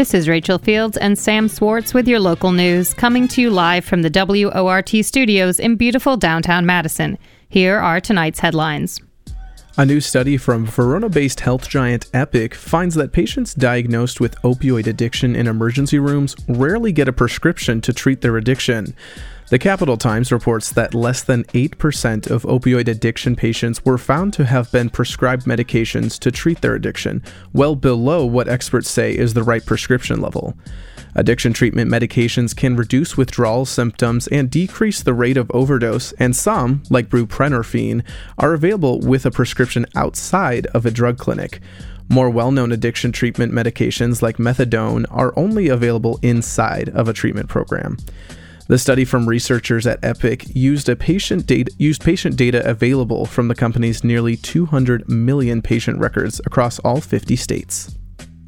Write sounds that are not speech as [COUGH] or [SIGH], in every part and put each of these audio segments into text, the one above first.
This is Rachel Fields and Sam Swartz with your local news, coming to you live from the WORT studios in beautiful downtown Madison. Here are tonight's headlines. A new study from Verona based health giant Epic finds that patients diagnosed with opioid addiction in emergency rooms rarely get a prescription to treat their addiction. The Capital Times reports that less than 8% of opioid addiction patients were found to have been prescribed medications to treat their addiction, well below what experts say is the right prescription level. Addiction treatment medications can reduce withdrawal symptoms and decrease the rate of overdose, and some, like buprenorphine, are available with a prescription outside of a drug clinic. More well known addiction treatment medications like methadone are only available inside of a treatment program. The study from researchers at Epic used a patient data used patient data available from the company's nearly 200 million patient records across all 50 states.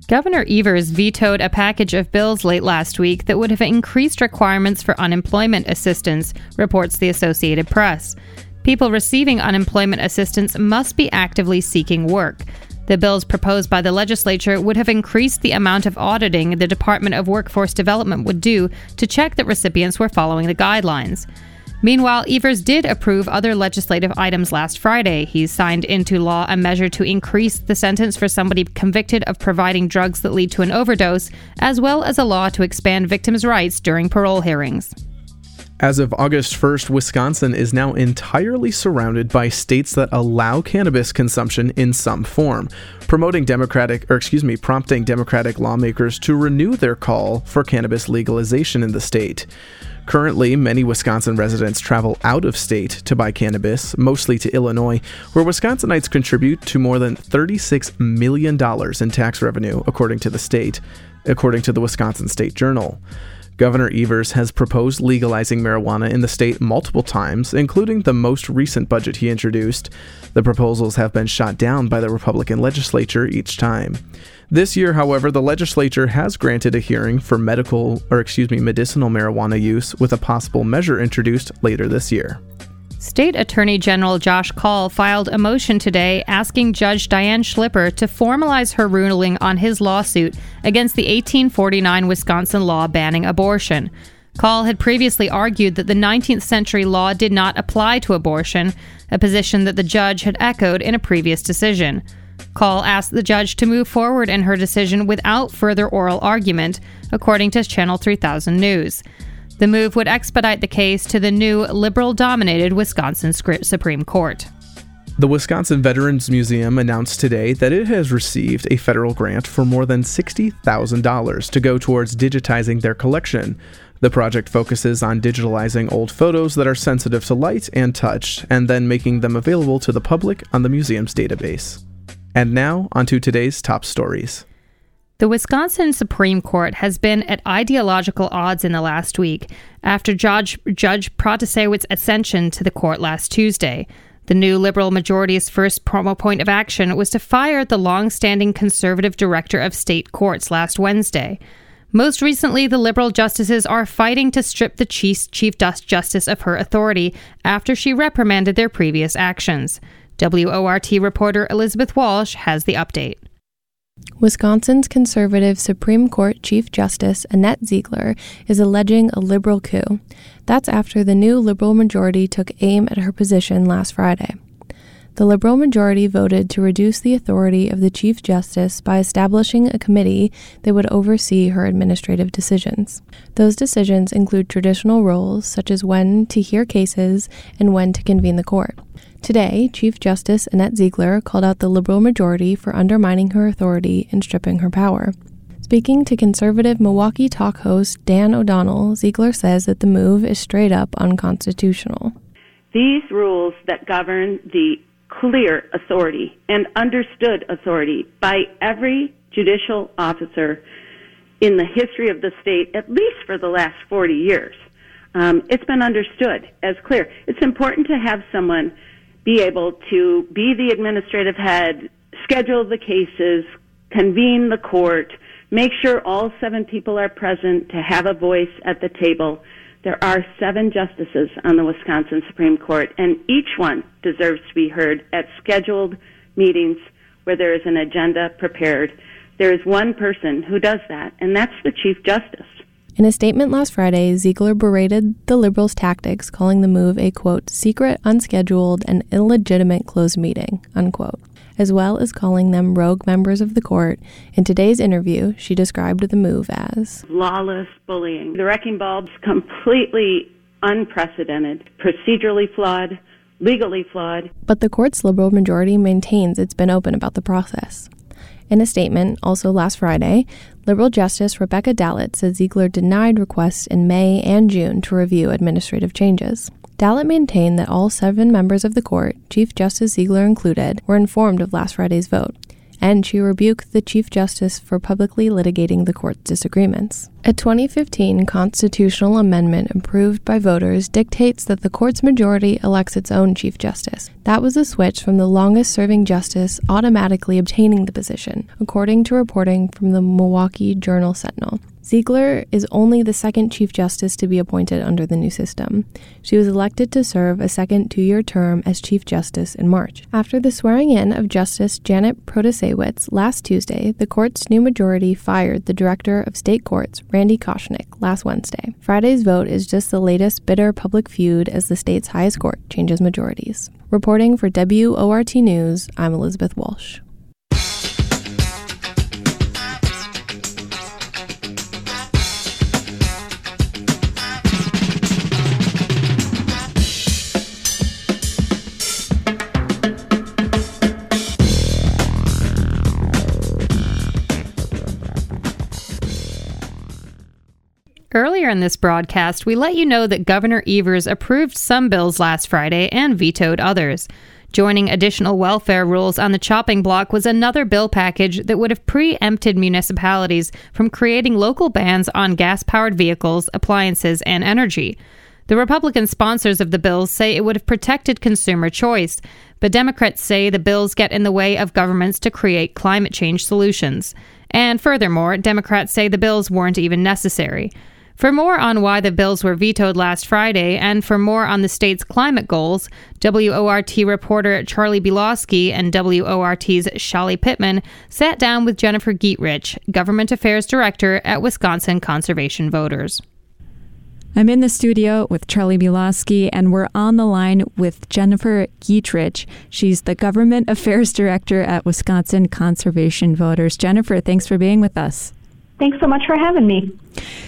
Governor Evers vetoed a package of bills late last week that would have increased requirements for unemployment assistance, reports the Associated Press. People receiving unemployment assistance must be actively seeking work. The bills proposed by the legislature would have increased the amount of auditing the Department of Workforce Development would do to check that recipients were following the guidelines. Meanwhile, Evers did approve other legislative items last Friday. He signed into law a measure to increase the sentence for somebody convicted of providing drugs that lead to an overdose, as well as a law to expand victims' rights during parole hearings. As of August 1st, Wisconsin is now entirely surrounded by states that allow cannabis consumption in some form, promoting democratic or excuse me, prompting democratic lawmakers to renew their call for cannabis legalization in the state. Currently, many Wisconsin residents travel out of state to buy cannabis, mostly to Illinois, where Wisconsinites contribute to more than $36 million in tax revenue, according to the state, according to the Wisconsin State Journal. Governor Evers has proposed legalizing marijuana in the state multiple times, including the most recent budget he introduced. The proposals have been shot down by the Republican legislature each time. This year, however, the legislature has granted a hearing for medical or excuse me, medicinal marijuana use with a possible measure introduced later this year. State Attorney General Josh Kaul filed a motion today asking Judge Diane Schlipper to formalize her ruling on his lawsuit against the 1849 Wisconsin law banning abortion. Kaul had previously argued that the 19th century law did not apply to abortion, a position that the judge had echoed in a previous decision. Kaul asked the judge to move forward in her decision without further oral argument, according to Channel 3000 News. The move would expedite the case to the new liberal dominated Wisconsin Supreme Court. The Wisconsin Veterans Museum announced today that it has received a federal grant for more than $60,000 to go towards digitizing their collection. The project focuses on digitalizing old photos that are sensitive to light and touch, and then making them available to the public on the museum's database. And now, onto today's top stories. The Wisconsin Supreme Court has been at ideological odds in the last week after Judge, Judge Protasiewicz's ascension to the court last Tuesday. The new Liberal majority's first promo point of action was to fire the long-standing conservative director of state courts last Wednesday. Most recently, the Liberal justices are fighting to strip the Chief, Chief Justice of her authority after she reprimanded their previous actions. WORT reporter Elizabeth Walsh has the update. Wisconsin's conservative Supreme Court Chief Justice Annette Ziegler is alleging a liberal coup. That's after the new liberal majority took aim at her position last Friday. The liberal majority voted to reduce the authority of the Chief Justice by establishing a committee that would oversee her administrative decisions. Those decisions include traditional roles such as when to hear cases and when to convene the court. Today, Chief Justice Annette Ziegler called out the Liberal majority for undermining her authority and stripping her power. Speaking to conservative Milwaukee talk host Dan O'Donnell, Ziegler says that the move is straight up unconstitutional. These rules that govern the clear authority and understood authority by every judicial officer in the history of the state, at least for the last 40 years. Um, it's been understood as clear. It's important to have someone be able to be the administrative head, schedule the cases, convene the court, make sure all seven people are present to have a voice at the table. There are seven justices on the Wisconsin Supreme Court, and each one deserves to be heard at scheduled meetings where there is an agenda prepared. there is one person who does that, and that's the Chief Justice. In a statement last Friday, Ziegler berated the Liberals' tactics, calling the move a quote, secret, unscheduled, and illegitimate closed meeting, unquote, as well as calling them rogue members of the court. In today's interview, she described the move as lawless bullying. The wrecking ball's completely unprecedented, procedurally flawed, legally flawed. But the court's liberal majority maintains it's been open about the process. In a statement, also last Friday, Liberal Justice Rebecca Dallet said Ziegler denied requests in May and June to review administrative changes. Dallet maintained that all seven members of the court, Chief Justice Ziegler included, were informed of last Friday's vote and she rebuked the Chief Justice for publicly litigating the court's disagreements. A 2015 constitutional amendment approved by voters dictates that the court's majority elects its own Chief Justice. That was a switch from the longest serving justice automatically obtaining the position, according to reporting from the Milwaukee Journal Sentinel. Ziegler is only the second Chief Justice to be appointed under the new system. She was elected to serve a second two year term as Chief Justice in March. After the swearing in of Justice Janet Protasiewicz last Tuesday, the court's new majority fired the Director of State Courts, Randy Koschnick, last Wednesday. Friday's vote is just the latest bitter public feud as the state's highest court changes majorities. Reporting for WORT News, I'm Elizabeth Walsh. Earlier in this broadcast, we let you know that Governor Evers approved some bills last Friday and vetoed others. Joining additional welfare rules on the chopping block was another bill package that would have preempted municipalities from creating local bans on gas powered vehicles, appliances, and energy. The Republican sponsors of the bills say it would have protected consumer choice, but Democrats say the bills get in the way of governments to create climate change solutions. And furthermore, Democrats say the bills weren't even necessary. For more on why the bills were vetoed last Friday and for more on the state's climate goals, WORT reporter Charlie Bielawski and WORT's Shali Pittman sat down with Jennifer Giegerich, Government Affairs Director at Wisconsin Conservation Voters. I'm in the studio with Charlie Bielawski, and we're on the line with Jennifer Giegerich. She's the Government Affairs Director at Wisconsin Conservation Voters. Jennifer, thanks for being with us. Thanks so much for having me.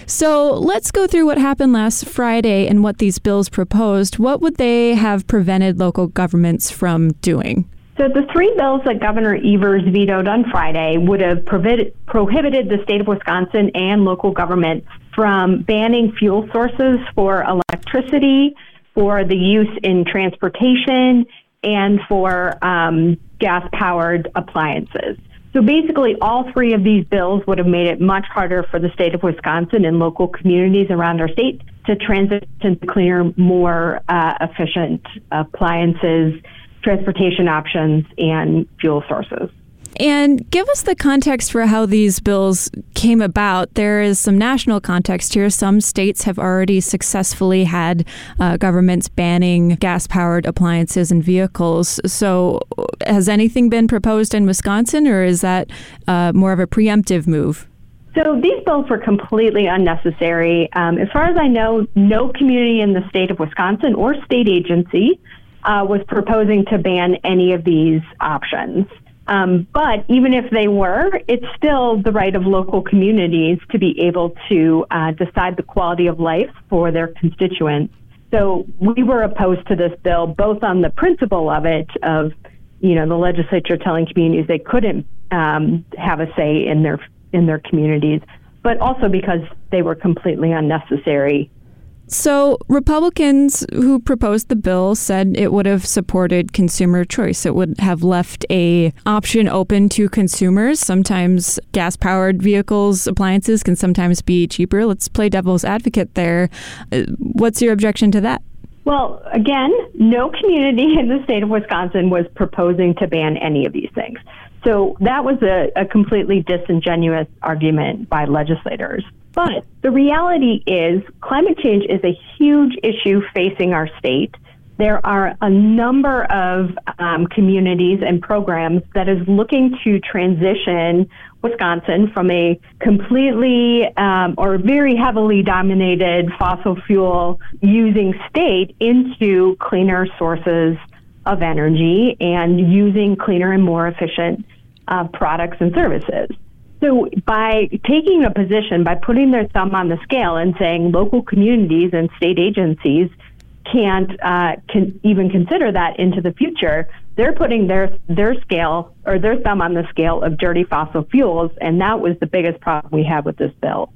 So let's go through what happened last Friday and what these bills proposed. What would they have prevented local governments from doing? So the three bills that Governor Evers vetoed on Friday would have prohibited the state of Wisconsin and local governments from banning fuel sources for electricity, for the use in transportation, and for um, gas powered appliances. So basically, all three of these bills would have made it much harder for the state of Wisconsin and local communities around our state to transition to cleaner, more uh, efficient appliances, transportation options, and fuel sources. And give us the context for how these bills came about. There is some national context here. Some states have already successfully had uh, governments banning gas powered appliances and vehicles. So, has anything been proposed in Wisconsin, or is that uh, more of a preemptive move? So these bills were completely unnecessary. Um, as far as I know, no community in the state of Wisconsin or state agency uh, was proposing to ban any of these options. Um, but even if they were, it's still the right of local communities to be able to uh, decide the quality of life for their constituents. So we were opposed to this bill both on the principle of it, of you know the legislature telling communities they couldn't um, have a say in their in their communities, but also because they were completely unnecessary so, Republicans who proposed the bill said it would have supported consumer choice. It would have left a option open to consumers. Sometimes gas-powered vehicles, appliances can sometimes be cheaper. Let's play devil's advocate there. Uh, what's your objection to that? Well, again, no community [LAUGHS] in the state of Wisconsin was proposing to ban any of these things. So that was a, a completely disingenuous argument by legislators. But the reality is, climate change is a huge issue facing our state. There are a number of um, communities and programs that is looking to transition Wisconsin from a completely um, or very heavily dominated fossil fuel using state into cleaner sources of energy and using cleaner and more efficient uh, products and services. So, by taking a position, by putting their thumb on the scale and saying local communities and state agencies can't uh, can even consider that into the future, they're putting their their scale or their thumb on the scale of dirty fossil fuels, and that was the biggest problem we had with this bill.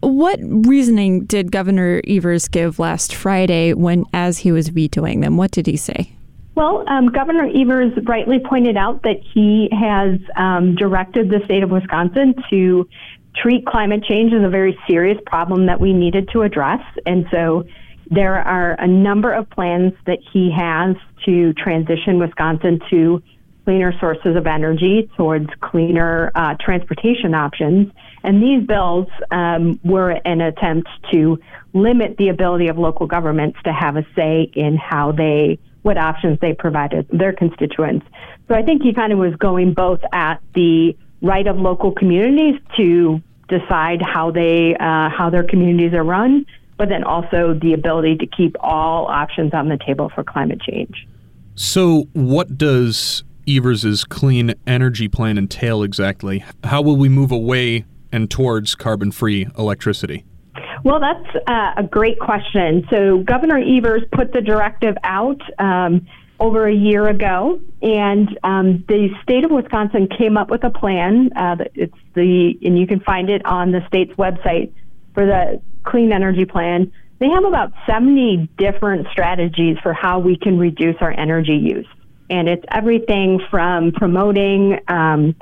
What reasoning did Governor Evers give last Friday when, as he was vetoing them? What did he say? Well, um, Governor Evers rightly pointed out that he has um, directed the state of Wisconsin to treat climate change as a very serious problem that we needed to address, and so there are a number of plans that he has to transition Wisconsin to cleaner sources of energy, towards cleaner uh, transportation options. And these bills um, were an attempt to limit the ability of local governments to have a say in how they, what options they provided their constituents. So I think he kind of was going both at the right of local communities to decide how they, uh, how their communities are run, but then also the ability to keep all options on the table for climate change. So, what does Evers's clean energy plan entail exactly? How will we move away and towards carbon free electricity? Well, that's uh, a great question. So, Governor Evers put the directive out um, over a year ago, and um, the state of Wisconsin came up with a plan. Uh, it's the and you can find it on the state's website for the clean energy plan, they have about 70 different strategies for how we can reduce our energy use. And it's everything from promoting um,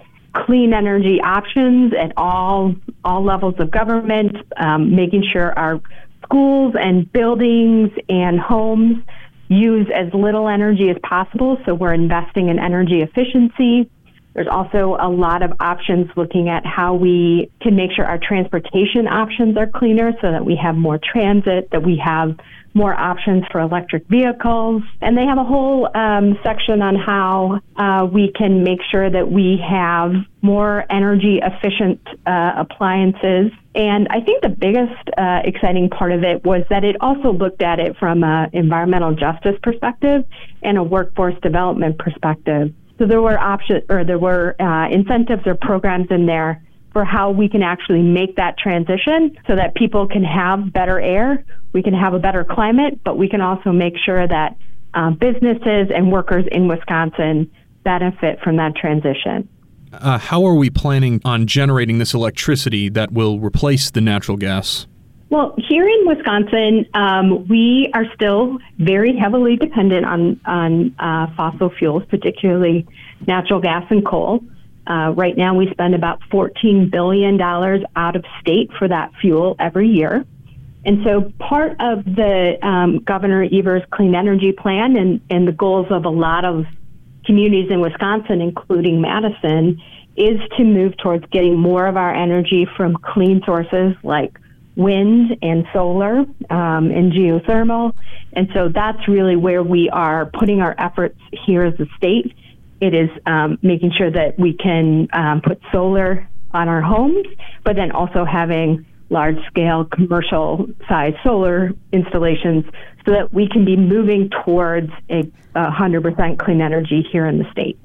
clean energy options at all all levels of government, um, making sure our schools and buildings and homes use as little energy as possible. So we're investing in energy efficiency. There's also a lot of options looking at how we can make sure our transportation options are cleaner so that we have more transit, that we have more options for electric vehicles. And they have a whole um, section on how uh, we can make sure that we have more energy efficient uh, appliances. And I think the biggest uh, exciting part of it was that it also looked at it from an environmental justice perspective and a workforce development perspective. So there were options or there were uh, incentives or programs in there for how we can actually make that transition so that people can have better air, we can have a better climate, but we can also make sure that uh, businesses and workers in Wisconsin benefit from that transition. Uh, how are we planning on generating this electricity that will replace the natural gas? Well, here in Wisconsin, um, we are still very heavily dependent on on uh, fossil fuels, particularly natural gas and coal. Uh, right now, we spend about $14 billion out of state for that fuel every year. And so, part of the um, Governor Evers Clean Energy Plan and, and the goals of a lot of communities in Wisconsin, including Madison, is to move towards getting more of our energy from clean sources like wind and solar um, and geothermal. And so that's really where we are putting our efforts here as a state. It is um, making sure that we can um, put solar on our homes, but then also having large scale commercial size solar installations so that we can be moving towards a 100% clean energy here in the state.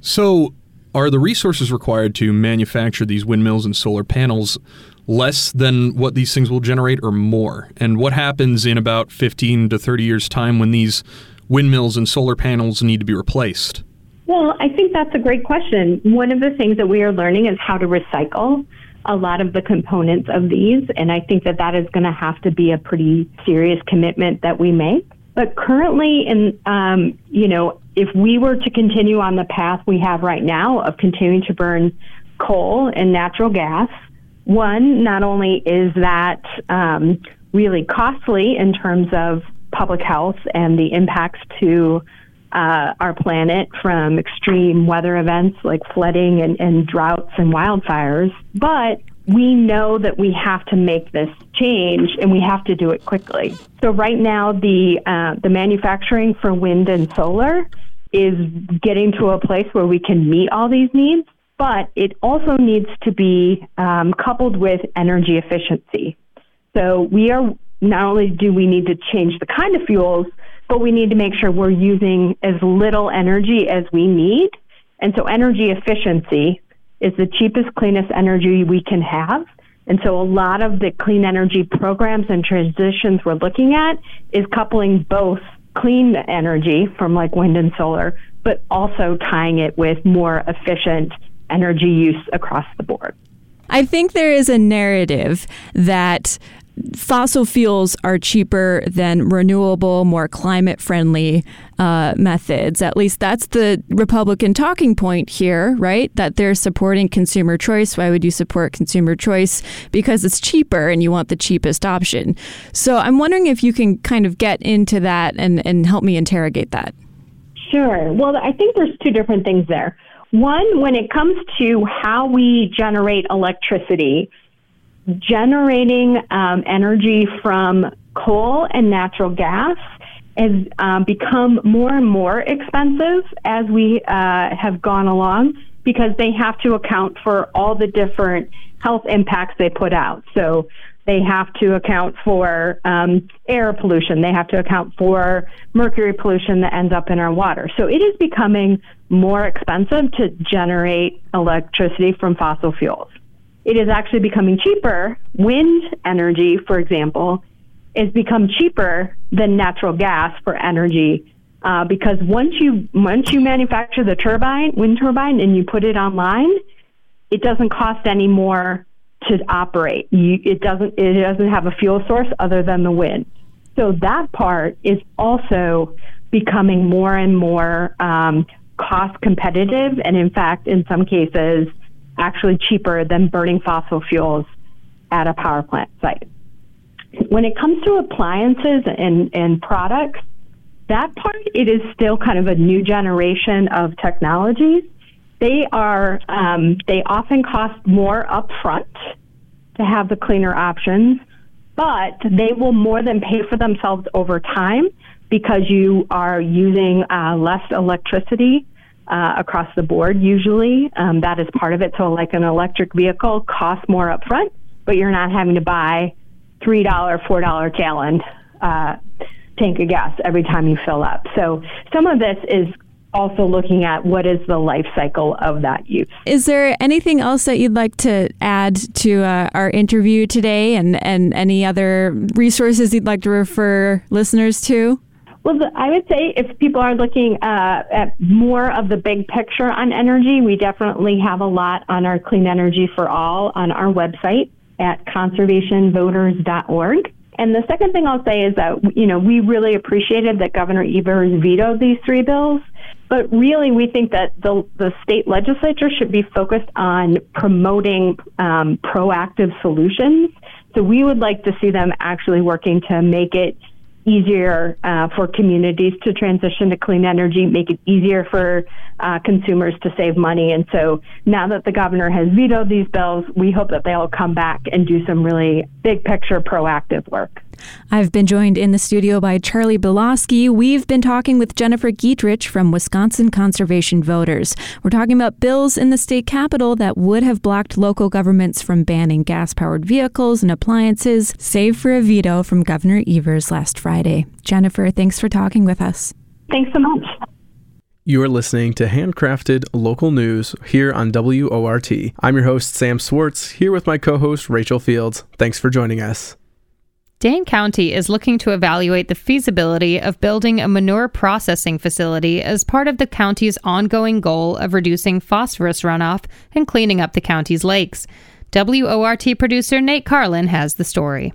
So, are the resources required to manufacture these windmills and solar panels less than what these things will generate or more? And what happens in about 15 to 30 years' time when these windmills and solar panels need to be replaced? Well, I think that's a great question. One of the things that we are learning is how to recycle a lot of the components of these, and I think that that is going to have to be a pretty serious commitment that we make. But currently, in um, you know, if we were to continue on the path we have right now of continuing to burn coal and natural gas, one, not only is that um, really costly in terms of public health and the impacts to uh, our planet from extreme weather events like flooding and, and droughts and wildfires, but we know that we have to make this change and we have to do it quickly. So right now, the uh, the manufacturing for wind and solar is getting to a place where we can meet all these needs. but it also needs to be um, coupled with energy efficiency. So we are not only do we need to change the kind of fuels, but we need to make sure we're using as little energy as we need. And so energy efficiency is the cheapest, cleanest energy we can have. And so a lot of the clean energy programs and transitions we're looking at is coupling both clean energy from like wind and solar, but also tying it with more efficient energy use across the board. I think there is a narrative that fossil fuels are cheaper than renewable, more climate friendly uh, methods. At least that's the Republican talking point here, right? That they're supporting consumer choice. Why would you support consumer choice? Because it's cheaper and you want the cheapest option. So I'm wondering if you can kind of get into that and, and help me interrogate that. Sure. Well, I think there's two different things there. One, when it comes to how we generate electricity, generating um, energy from coal and natural gas has um, become more and more expensive as we uh, have gone along because they have to account for all the different health impacts they put out. So they have to account for um, air pollution. They have to account for mercury pollution that ends up in our water. So it is becoming more expensive to generate electricity from fossil fuels. It is actually becoming cheaper. Wind energy, for example, has become cheaper than natural gas for energy uh, because once you once you manufacture the turbine, wind turbine, and you put it online, it doesn't cost any more to operate. You, it doesn't it doesn't have a fuel source other than the wind. So that part is also becoming more and more um, cost competitive, and in fact, in some cases, actually cheaper than burning fossil fuels at a power plant site. When it comes to appliances and, and products, that part it is still kind of a new generation of technologies they are um, they often cost more upfront to have the cleaner options, but they will more than pay for themselves over time because you are using uh, less electricity uh, across the board. Usually, um, that is part of it. So, like an electric vehicle costs more upfront, but you're not having to buy three dollar, four dollar gallon uh, tank of gas every time you fill up. So, some of this is also looking at what is the life cycle of that use. Is there anything else that you'd like to add to uh, our interview today and, and any other resources you'd like to refer listeners to? Well, I would say if people are looking uh, at more of the big picture on energy, we definitely have a lot on our Clean Energy for All on our website at conservationvoters.org. And the second thing I'll say is that, you know, we really appreciated that Governor Evers vetoed these three bills. But really, we think that the, the state legislature should be focused on promoting um, proactive solutions. So we would like to see them actually working to make it easier uh, for communities to transition to clean energy, make it easier for uh, consumers to save money. And so now that the governor has vetoed these bills, we hope that they'll come back and do some really big picture proactive work. I've been joined in the studio by Charlie Bielawski. We've been talking with Jennifer Giegerich from Wisconsin Conservation Voters. We're talking about bills in the state capitol that would have blocked local governments from banning gas powered vehicles and appliances, save for a veto from Governor Evers last Friday. Jennifer, thanks for talking with us. Thanks so much. You are listening to Handcrafted Local News here on WORT. I'm your host, Sam Swartz, here with my co host, Rachel Fields. Thanks for joining us. Dane County is looking to evaluate the feasibility of building a manure processing facility as part of the county's ongoing goal of reducing phosphorus runoff and cleaning up the county's lakes. WORT producer Nate Carlin has the story.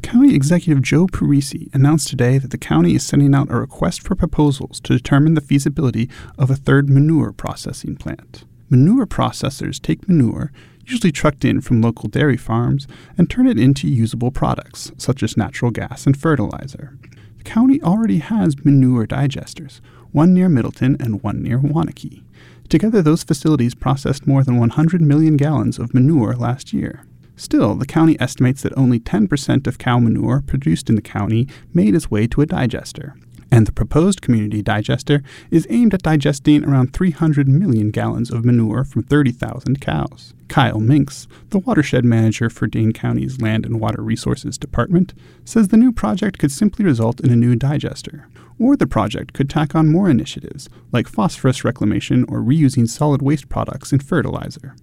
County Executive Joe Parisi announced today that the county is sending out a request for proposals to determine the feasibility of a third manure processing plant. Manure processors take manure, usually trucked in from local dairy farms, and turn it into usable products, such as natural gas and fertilizer. The county already has manure digesters, one near Middleton and one near Waunakee. Together, those facilities processed more than 100 million gallons of manure last year. Still, the county estimates that only 10% of cow manure produced in the county made its way to a digester. And the proposed community digester is aimed at digesting around 300 million gallons of manure from 30,000 cows. Kyle Minks, the watershed manager for Dane County's Land and Water Resources Department, says the new project could simply result in a new digester. Or the project could tack on more initiatives, like phosphorus reclamation or reusing solid waste products in fertilizer.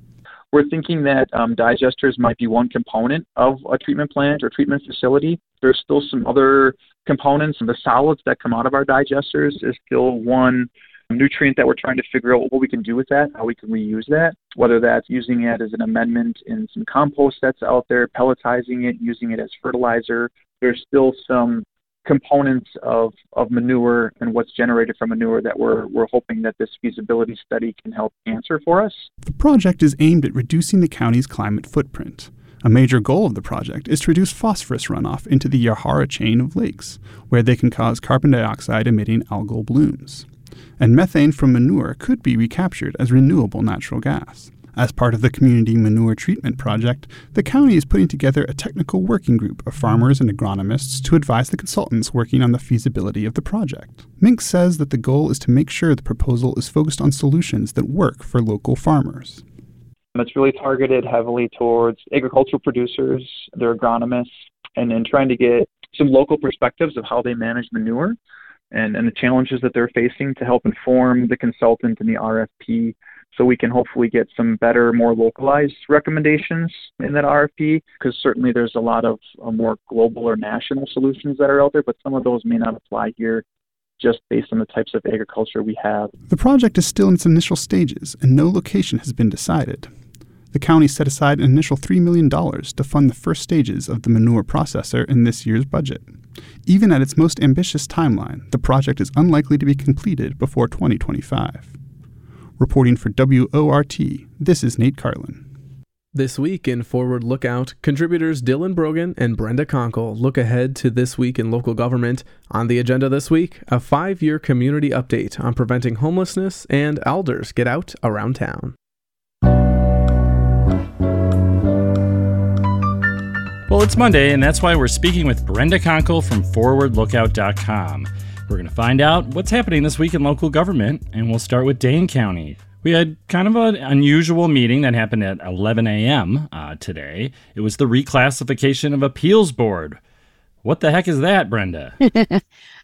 We're thinking that um, digesters might be one component of a treatment plant or treatment facility. There's still some other components, and the solids that come out of our digesters is still one nutrient that we're trying to figure out what we can do with that, how we can reuse that, whether that's using it as an amendment in some compost that's out there, pelletizing it, using it as fertilizer. There's still some components of, of manure and what's generated from manure that we're, we're hoping that this feasibility study can help answer for us. The project is aimed at reducing the county's climate footprint. A major goal of the project is to reduce phosphorus runoff into the Yahara chain of lakes, where they can cause carbon dioxide emitting algal blooms. And methane from manure could be recaptured as renewable natural gas. As part of the Community Manure Treatment Project, the county is putting together a technical working group of farmers and agronomists to advise the consultants working on the feasibility of the project. Mink says that the goal is to make sure the proposal is focused on solutions that work for local farmers. Um, it's really targeted heavily towards agricultural producers, their agronomists, and then trying to get some local perspectives of how they manage manure and, and the challenges that they're facing to help inform the consultant in the RFP so we can hopefully get some better, more localized recommendations in that RFP because certainly there's a lot of uh, more global or national solutions that are out there, but some of those may not apply here just based on the types of agriculture we have. The project is still in its initial stages and no location has been decided. The county set aside an initial $3 million to fund the first stages of the manure processor in this year's budget. Even at its most ambitious timeline, the project is unlikely to be completed before 2025. Reporting for WORT, this is Nate Carlin. This week in Forward Lookout, contributors Dylan Brogan and Brenda Konkel look ahead to this week in local government. On the agenda this week, a five year community update on preventing homelessness and elders get out around town. Well, it's Monday, and that's why we're speaking with Brenda Konkel from ForwardLookout.com. We're going to find out what's happening this week in local government, and we'll start with Dane County. We had kind of an unusual meeting that happened at 11 a.m. Uh, today. It was the reclassification of appeals board. What the heck is that, Brenda? [LAUGHS]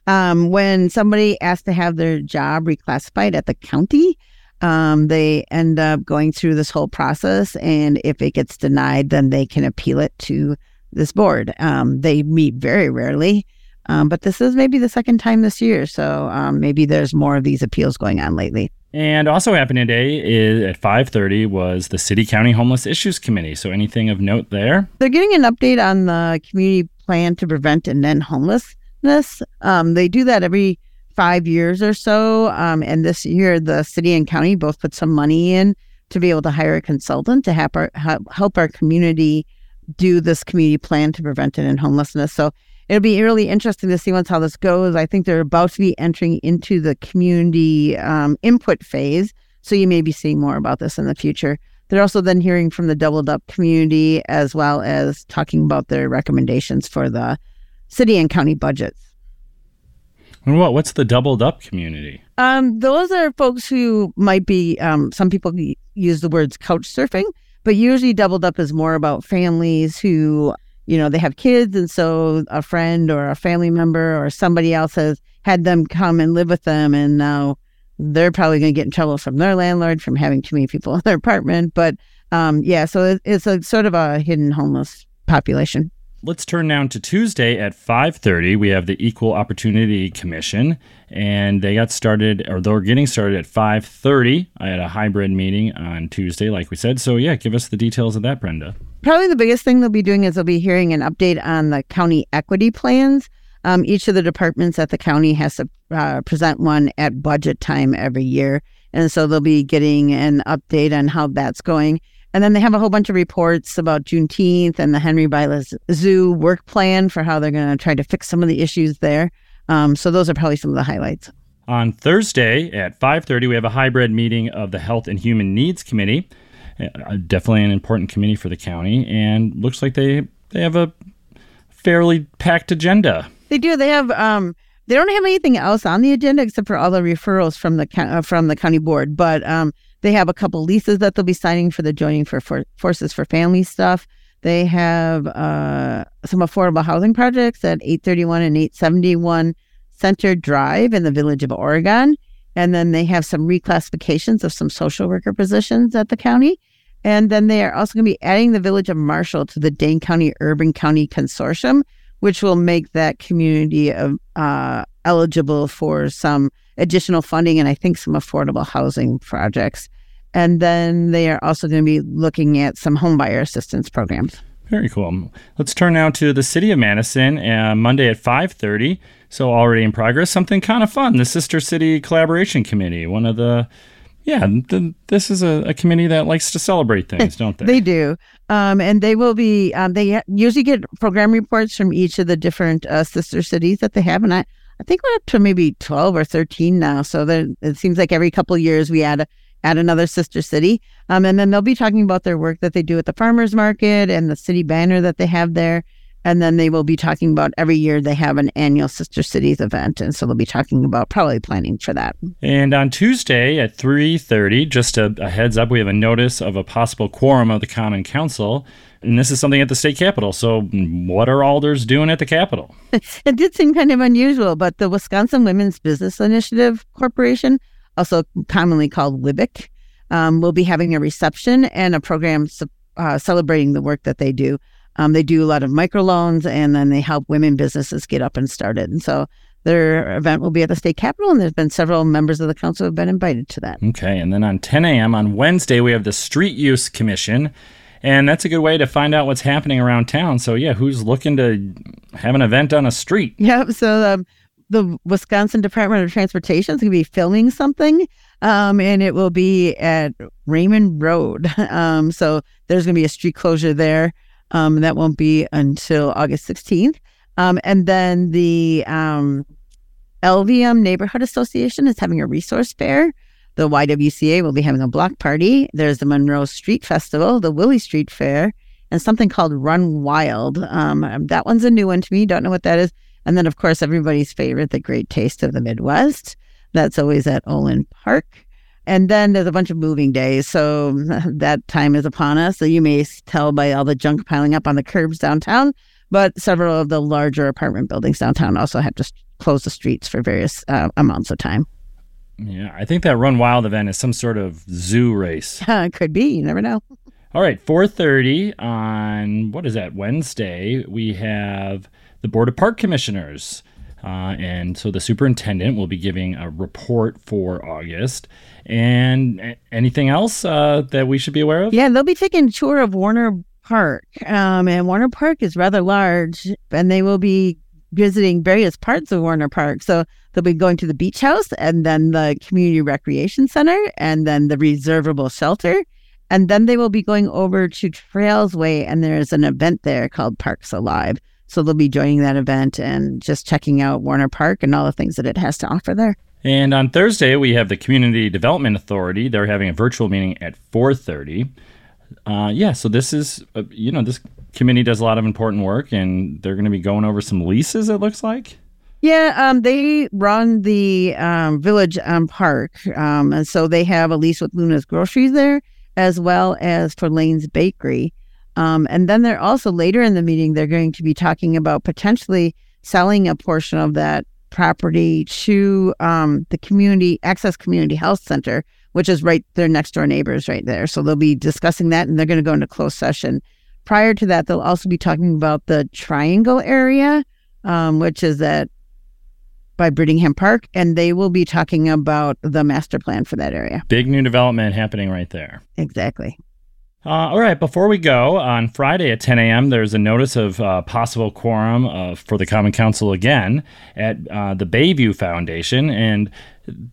um, when somebody asks to have their job reclassified at the county, um, they end up going through this whole process, and if it gets denied, then they can appeal it to this board. Um, they meet very rarely. Um, but this is maybe the second time this year, so um, maybe there's more of these appeals going on lately. And also happening today is at 5:30 was the City County Homeless Issues Committee. So anything of note there? They're getting an update on the community plan to prevent and end homelessness. Um, they do that every five years or so, um, and this year the city and county both put some money in to be able to hire a consultant to help our help our community do this community plan to prevent and end homelessness. So it'll be really interesting to see once how this goes. I think they're about to be entering into the community um, input phase, so you may be seeing more about this in the future. They're also then hearing from the Doubled Up community as well as talking about their recommendations for the city and county budgets. And what? What's the Doubled Up community? Um, those are folks who might be. Um, some people use the words couch surfing, but usually Doubled Up is more about families who you know, they have kids. And so a friend or a family member or somebody else has had them come and live with them. And now they're probably going to get in trouble from their landlord from having too many people in their apartment. But um, yeah, so it's a sort of a hidden homeless population. Let's turn now to Tuesday at 5:30. We have the Equal Opportunity Commission, and they got started, or they're getting started at 5:30. I had a hybrid meeting on Tuesday, like we said. So yeah, give us the details of that, Brenda probably the biggest thing they'll be doing is they'll be hearing an update on the county equity plans. Um, each of the departments at the county has to uh, present one at budget time every year. And so they'll be getting an update on how that's going. And then they have a whole bunch of reports about Juneteenth and the Henry Vilas Zoo work plan for how they're going to try to fix some of the issues there. Um, so those are probably some of the highlights. On Thursday at 5:30, we have a hybrid meeting of the Health and Human Needs Committee. Uh, definitely an important committee for the county, and looks like they they have a fairly packed agenda. They do. They have um, they don't have anything else on the agenda except for all the referrals from the uh, from the county board. But um, they have a couple leases that they'll be signing for the joining for, for Forces for Family stuff. They have uh, some affordable housing projects at 831 and 871 Center Drive in the village of Oregon. And then they have some reclassifications of some social worker positions at the county. And then they are also going to be adding the village of Marshall to the Dane County Urban County Consortium, which will make that community uh, eligible for some additional funding and I think some affordable housing projects. And then they are also going to be looking at some homebuyer assistance programs. Very cool. Let's turn now to the city of Madison. Uh, Monday at five thirty. So already in progress. Something kind of fun. The Sister City Collaboration Committee. One of the yeah, the, this is a, a, committee that likes to celebrate things, [LAUGHS] don't they? they do. Um, and they will be, um, they usually get program reports from each of the different uh, sister cities that they have. And I, I think we're up to maybe 12 or 13 now. So it seems like every couple years we add, add another sister city. Um, and then they'll be talking about their work that they do at the farmers market and the city banner that they have there. And then they will be talking about every year they have an annual Sister Cities event, and so they'll be talking about probably planning for that. And on Tuesday at three thirty, just a, a heads up, we have a notice of a possible quorum of the Common Council, and this is something at the state capitol. So, what are alders doing at the capitol? [LAUGHS] it did seem kind of unusual, but the Wisconsin Women's Business Initiative Corporation, also commonly called WIBIC, um, will be having a reception and a program uh, celebrating the work that they do. Um, they do a lot of microloans and then they help women businesses get up and started. And so their event will be at the state capitol, and there's been several members of the council who have been invited to that. Okay, and then on 10 a.m. on Wednesday, we have the Street Use Commission, and that's a good way to find out what's happening around town. So, yeah, who's looking to have an event on a street? [LAUGHS] Yep, so um, the Wisconsin Department of Transportation is going to be filming something, um, and it will be at Raymond Road. [LAUGHS] Um, so there's going to be a street closure there. Um, that won't be until August 16th. Um, and then the um, LVM Neighborhood Association is having a resource fair. The YWCA will be having a block party. There's the Monroe Street Festival, the Willie Street Fair, and something called Run Wild. Um, that one's a new one to me. Don't know what that is. And then, of course, everybody's favorite, the Great Taste of the Midwest. That's always at Olin Park. And then there's a bunch of moving days. So [LAUGHS] that time is upon us. So you may tell by all the junk piling up on the curbs downtown. But several of the larger apartment buildings downtown also have to close the streets for various uh, amounts of time. Yeah, I think that Run Wild event is some sort of zoo race. [LAUGHS] Could be. You never know. All right, 4:30 on what is that Wednesday? We have the Board of Park Commissioners. Uh, and so the superintendent will be giving a report for August. And anything else uh, that we should be aware of? Yeah, they'll be taking a tour of Warner Park. Um, and Warner Park is rather large, and they will be visiting various parts of Warner Park. So they'll be going to the beach house and then the community recreation center and then the reservable shelter. And then they will be going over to Trails Way, and there's an event there called Parks Alive. So they'll be joining that event and just checking out Warner Park and all the things that it has to offer there. And on Thursday, we have the Community Development Authority. They're having a virtual meeting at 4:30. Uh, yeah, so this is uh, you know this committee does a lot of important work, and they're going to be going over some leases. It looks like. Yeah, um, they run the um, Village um, Park, um, and so they have a lease with Luna's Groceries there, as well as for Lane's Bakery. Um, and then they're also later in the meeting, they're going to be talking about potentially selling a portion of that property to um, the community access community health center, which is right their next door neighbors right there. So they'll be discussing that and they're going to go into closed session. Prior to that, they'll also be talking about the triangle area, um, which is at by Brittingham Park, and they will be talking about the master plan for that area. Big new development happening right there. Exactly. Uh, all right, before we go, on Friday at 10 a.m., there's a notice of uh, possible quorum uh, for the Common Council again at uh, the Bayview Foundation. And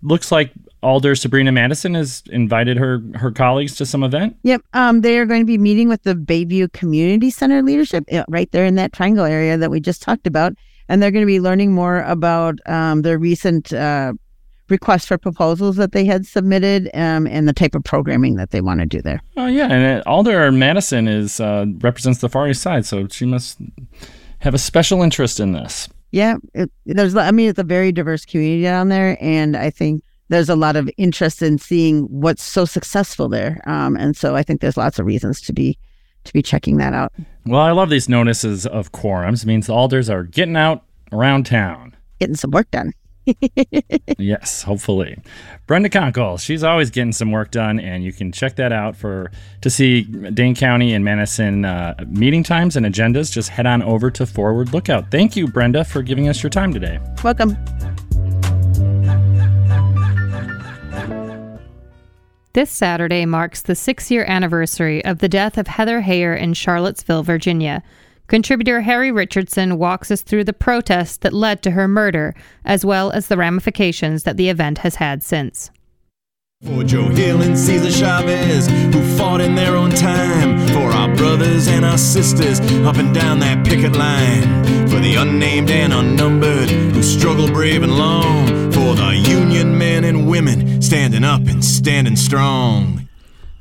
looks like Alder Sabrina Madison has invited her, her colleagues to some event. Yep. Um, they are going to be meeting with the Bayview Community Center leadership right there in that triangle area that we just talked about. And they're going to be learning more about um, their recent uh, requests for proposals that they had submitted um, and the type of programming that they want to do there. Oh yeah, and Alder Madison is uh, represents the Far East Side, so she must have a special interest in this. Yeah, it, there's. I mean, it's a very diverse community down there, and I think there's a lot of interest in seeing what's so successful there. Um, and so I think there's lots of reasons to be to be checking that out. Well, I love these notices of quorums. It means the alders are getting out around town, getting some work done. [LAUGHS] yes, hopefully. Brenda Konkel, she's always getting some work done, and you can check that out for to see Dane County and Madison uh, meeting times and agendas. Just head on over to Forward Lookout. Thank you, Brenda, for giving us your time today. Welcome. This Saturday marks the six year anniversary of the death of Heather Heyer in Charlottesville, Virginia. Contributor Harry Richardson walks us through the protests that led to her murder, as well as the ramifications that the event has had since. For Joe Hill and Cesar Chavez, who fought in their own time. For our brothers and our sisters up and down that picket line. For the unnamed and unnumbered, who struggle brave and long. For the Union men and women standing up and standing strong.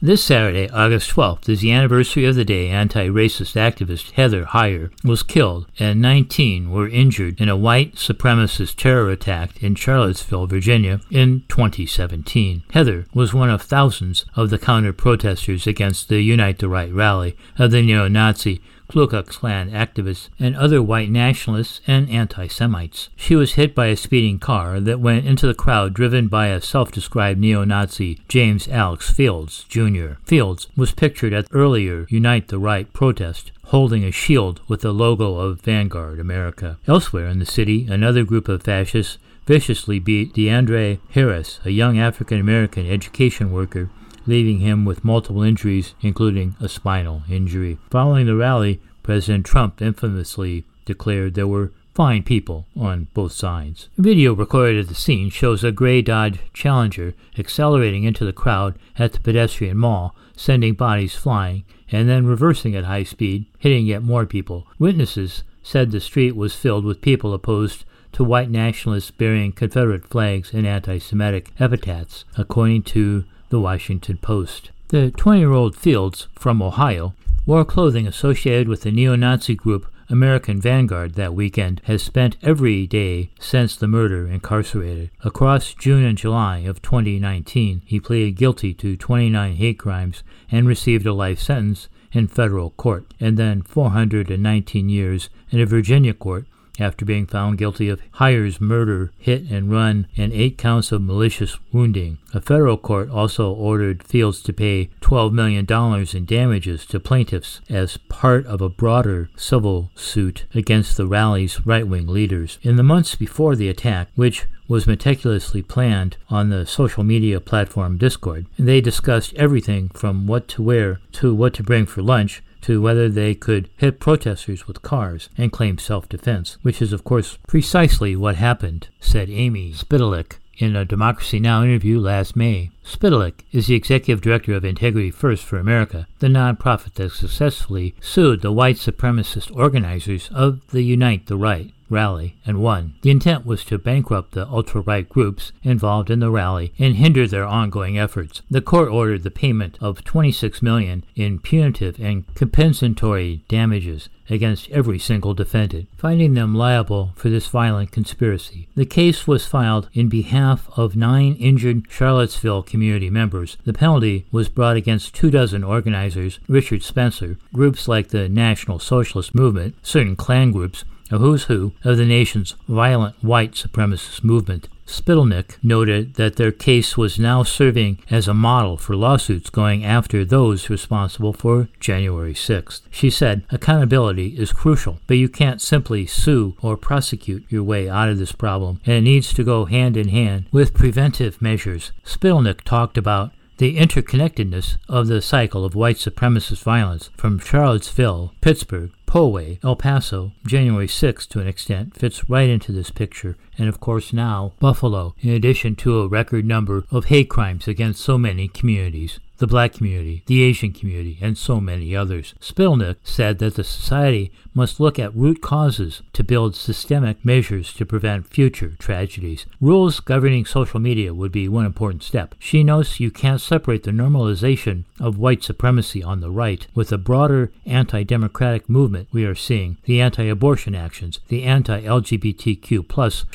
This Saturday, August 12th, is the anniversary of the day anti racist activist Heather Heyer was killed and 19 were injured in a white supremacist terror attack in Charlottesville, Virginia in 2017. Heather was one of thousands of the counter protesters against the Unite the Right rally of the neo Nazi Klux Klan activists, and other white nationalists and anti Semites. She was hit by a speeding car that went into the crowd driven by a self described neo Nazi James Alex Fields, Jr. Fields was pictured at the earlier Unite the Right protest holding a shield with the logo of Vanguard America. Elsewhere in the city, another group of fascists viciously beat DeAndre Harris, a young African American education worker leaving him with multiple injuries, including a spinal injury. Following the rally, President Trump infamously declared there were fine people on both sides. A video recorded at the scene shows a gray Dodge Challenger accelerating into the crowd at the pedestrian mall, sending bodies flying, and then reversing at high speed, hitting yet more people. Witnesses said the street was filled with people opposed to white nationalists bearing Confederate flags and anti Semitic epithets, according to the Washington Post. The 20 year old Fields, from Ohio, wore clothing associated with the neo Nazi group American Vanguard that weekend, has spent every day since the murder incarcerated. Across June and July of 2019, he pleaded guilty to 29 hate crimes and received a life sentence in federal court, and then 419 years in a Virginia court after being found guilty of Heyer's murder, hit and run, and eight counts of malicious wounding. A federal court also ordered Fields to pay $12 million in damages to plaintiffs as part of a broader civil suit against the rally's right wing leaders. In the months before the attack, which was meticulously planned on the social media platform Discord. They discussed everything from what to wear to what to bring for lunch to whether they could hit protesters with cars and claim self defense, which is, of course, precisely what happened, said Amy Spitalnick in a Democracy Now! interview last May. Spitalnick is the executive director of Integrity First for America, the nonprofit that successfully sued the white supremacist organizers of the Unite the Right rally and won. The intent was to bankrupt the ultra right groups involved in the rally and hinder their ongoing efforts. The court ordered the payment of 26 million in punitive and compensatory damages against every single defendant, finding them liable for this violent conspiracy. The case was filed in behalf of nine injured Charlottesville community members. The penalty was brought against two dozen organizers, Richard Spencer, groups like the National Socialist Movement, certain Klan groups, a who's who of the nation's violent white supremacist movement. Spitalnick noted that their case was now serving as a model for lawsuits going after those responsible for January 6th. She said, Accountability is crucial, but you can't simply sue or prosecute your way out of this problem, and it needs to go hand in hand with preventive measures. Spitalnick talked about the interconnectedness of the cycle of white supremacist violence from Charlottesville, Pittsburgh, Poway, El Paso, January 6th to an extent, fits right into this picture, and of course now Buffalo, in addition to a record number of hate crimes against so many communities. the black community, the Asian community, and so many others. Spitalnick said that the society must look at root causes to build systemic measures to prevent future tragedies. Rules governing social media would be one important step. She notes you can't separate the normalization of white supremacy on the right with the broader anti democratic movement we are seeing, the anti abortion actions, the anti LGBTQ plus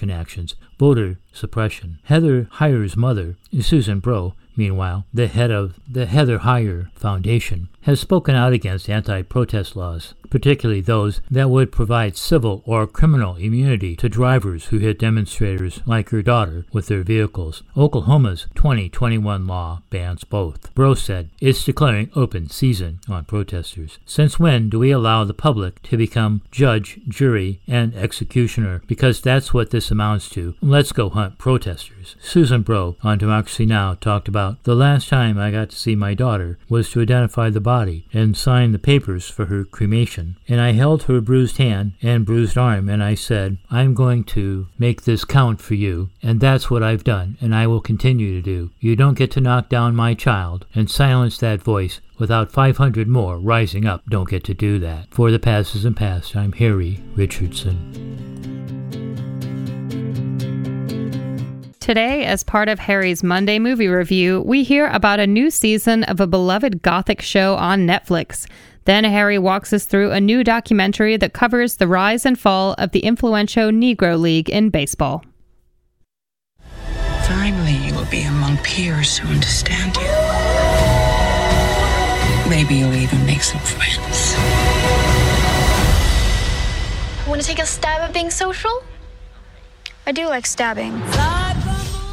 voter suppression. Heather Heyer's mother, Susan Bro, meanwhile, the head of the Heather Heyer Foundation, has spoken out against anti protest laws, particularly those that would provide civil or criminal immunity to drivers who hit demonstrators like her daughter with their vehicles. Oklahoma's 2021 law bans both. Bro said it's declaring open season on protesters. Since when do we allow the public to become judge, jury, and executioner? Because that's what this amounts to. Let's go hunt protesters. Susan Bro on Democracy Now! talked about the last time I got to see my daughter was to identify the body body and sign the papers for her cremation. And I held her bruised hand and bruised arm and I said, I'm going to make this count for you. And that's what I've done and I will continue to do. You don't get to knock down my child and silence that voice without 500 more rising up. Don't get to do that. For the passes and past, I'm Harry Richardson. Today, as part of Harry's Monday movie review, we hear about a new season of a beloved Gothic show on Netflix. Then Harry walks us through a new documentary that covers the rise and fall of the influential Negro League in baseball. Finally, you will be among peers who understand you. Maybe you'll even make some friends. Want to take a stab at being social? I do like stabbing.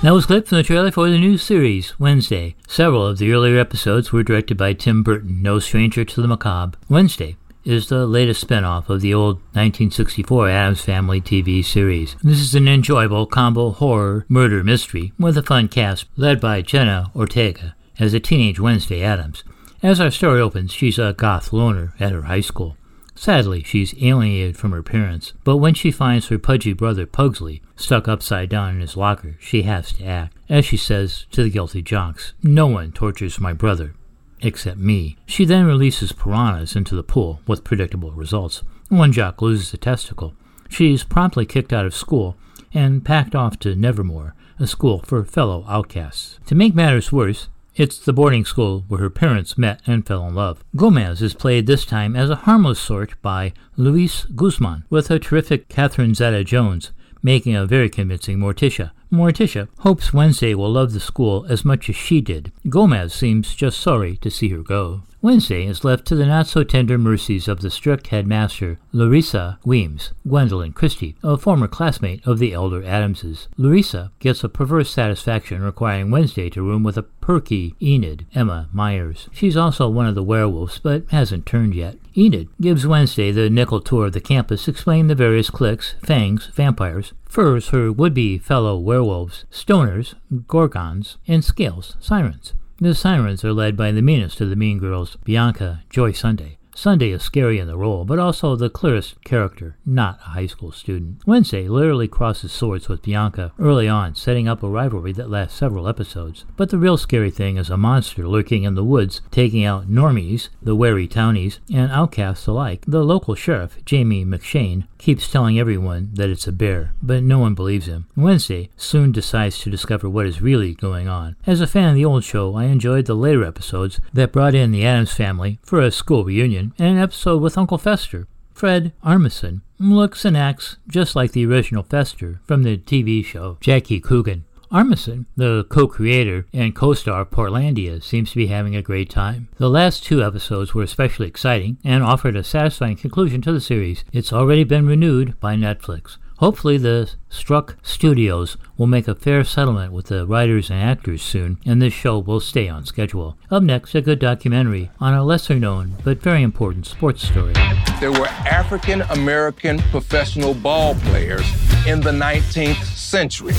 That was clip from the trailer for the new series, Wednesday. Several of the earlier episodes were directed by Tim Burton, no stranger to the macabre. Wednesday is the latest spin-off of the old 1964 Addams Family TV series. This is an enjoyable combo horror murder mystery with a fun cast led by Jenna Ortega as a teenage Wednesday Addams. As our story opens, she's a goth loner at her high school. Sadly, she's alienated from her parents, but when she finds her pudgy brother Pugsley stuck upside down in his locker, she has to act. As she says to the guilty jocks, No one tortures my brother, except me. She then releases piranhas into the pool with predictable results. One jock loses a testicle. She's promptly kicked out of school and packed off to Nevermore, a school for fellow outcasts. To make matters worse, it's the boarding school where her parents met and fell in love. Gomez is played this time as a harmless sort by Luis Guzman, with a terrific Catherine Zeta Jones making a very convincing Morticia. Morticia hopes Wednesday will love the school as much as she did. Gomez seems just sorry to see her go. Wednesday is left to the not so tender mercies of the strict headmaster, Larissa Weems, Gwendoline Christie, a former classmate of the elder Addamses. Larissa gets a perverse satisfaction requiring Wednesday to room with a perky Enid, Emma Myers. She's also one of the werewolves, but hasn't turned yet. Enid gives Wednesday the nickel tour of the campus, explaining the various cliques, fangs, vampires, furs her would-be fellow werewolves, stoners, gorgons, and scales, sirens. The Sirens are led by the meanest of the mean girls, Bianca Joy Sunday. Sunday is scary in the role, but also the clearest character, not a high school student. Wednesday literally crosses swords with Bianca early on, setting up a rivalry that lasts several episodes. But the real scary thing is a monster lurking in the woods, taking out normies, the wary townies, and outcasts alike. The local sheriff, Jamie McShane, keeps telling everyone that it's a bear, but no one believes him. Wednesday soon decides to discover what is really going on. As a fan of the old show, I enjoyed the later episodes that brought in the Addams family for a school reunion and an episode with Uncle Fester. Fred Armisen looks and acts just like the original Fester from the TV show Jackie Coogan. Armisen, the co-creator and co-star of Portlandia, seems to be having a great time. The last two episodes were especially exciting and offered a satisfying conclusion to the series. It's already been renewed by Netflix. Hopefully, the struck studios will make a fair settlement with the writers and actors soon, and this show will stay on schedule. Up next, a good documentary on a lesser known but very important sports story. There were African American professional ball players in the 19th century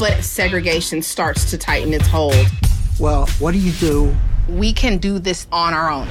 but segregation starts to tighten its hold. Well, what do you do? We can do this on our own.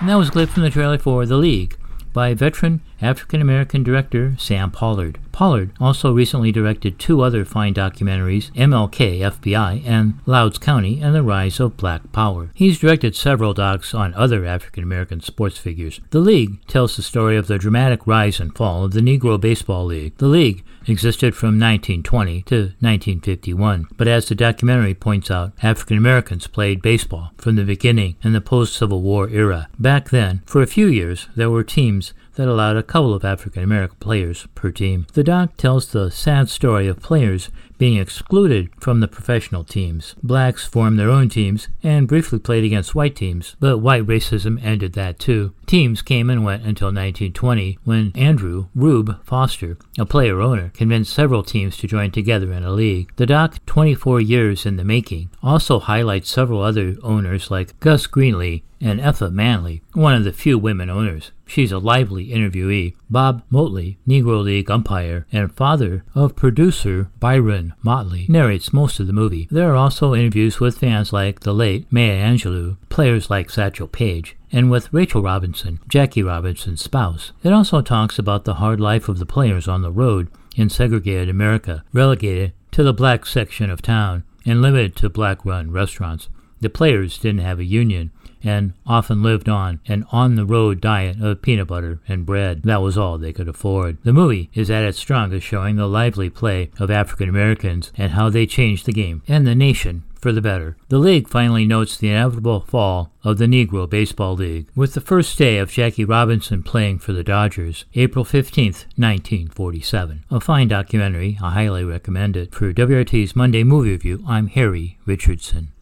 And that was a clip from the trailer for The League by veteran African American director Sam Pollard. Pollard also recently directed two other fine documentaries, MLK FBI and Lowndes County and the Rise of Black Power. He's directed several docs on other African American sports figures. The League tells the story of the dramatic rise and fall of the Negro Baseball League. The League existed from 1920 to 1951, but as the documentary points out, African Americans played baseball from the beginning in the post Civil War era. Back then, for a few years, there were teams that allowed a couple of African American players per team. The doc tells the sad story of players being excluded from the professional teams. Blacks formed their own teams and briefly played against white teams, but white racism ended that too. Teams came and went until 1920 when Andrew Rube Foster, a player owner, convinced several teams to join together in a league. The doc, 24 years in the making, also highlights several other owners like Gus Greenlee and Effa Manley, one of the few women owners. She's a lively interviewee. Bob Motley, Negro League umpire and father of producer Byron Motley, narrates most of the movie. There are also interviews with fans like the late Maya Angelou, players like Satchel Paige, and with Rachel Robinson, Jackie Robinson's spouse. It also talks about the hard life of the players on the road in segregated America, relegated to the black section of town and limited to black run restaurants. The players didn't have a union and often lived on an on the road diet of peanut butter and bread. That was all they could afford. The movie is at its strongest, showing the lively play of African Americans and how they changed the game and the nation for the better. The league finally notes the inevitable fall of the Negro Baseball League, with the first day of Jackie Robinson playing for the Dodgers, April 15, 1947. A fine documentary, I highly recommend it. For WORT's Monday Movie Review, I'm Harry Richardson.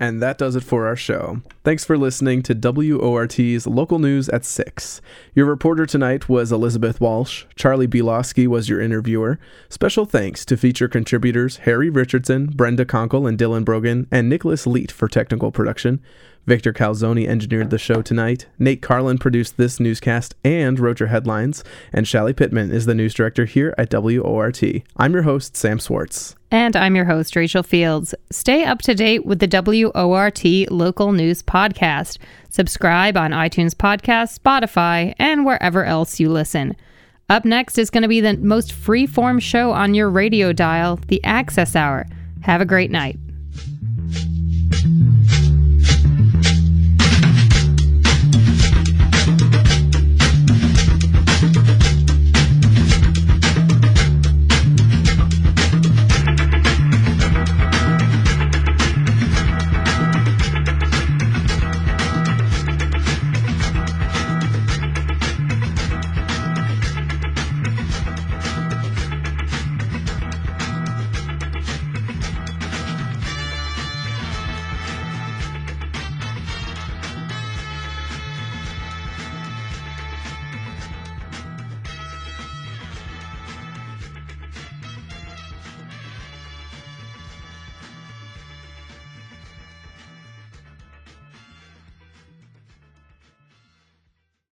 And that does it for our show. Thanks for listening to WORT's Local News at 6. Your reporter tonight was Elizabeth Walsh. Charlie Bielawski was your interviewer. Special thanks to feature contributors Harry Richardson, Brenda Konkel, and Dylan Brogan, and Nicholas Leet for technical production. Victor Calzoni engineered the show tonight. Nate Carlin produced this newscast and wrote your headlines. And Shelly Pittman is the news director here at WORT. I'm your host, Sam Swartz. And I'm your host, Rachel Fields. Stay up to date with the WORT Local News Podcast. Subscribe on iTunes Podcast, Spotify, and wherever else you listen. Up next is going to be the most free form show on your radio dial, the Access Hour. Have a great night.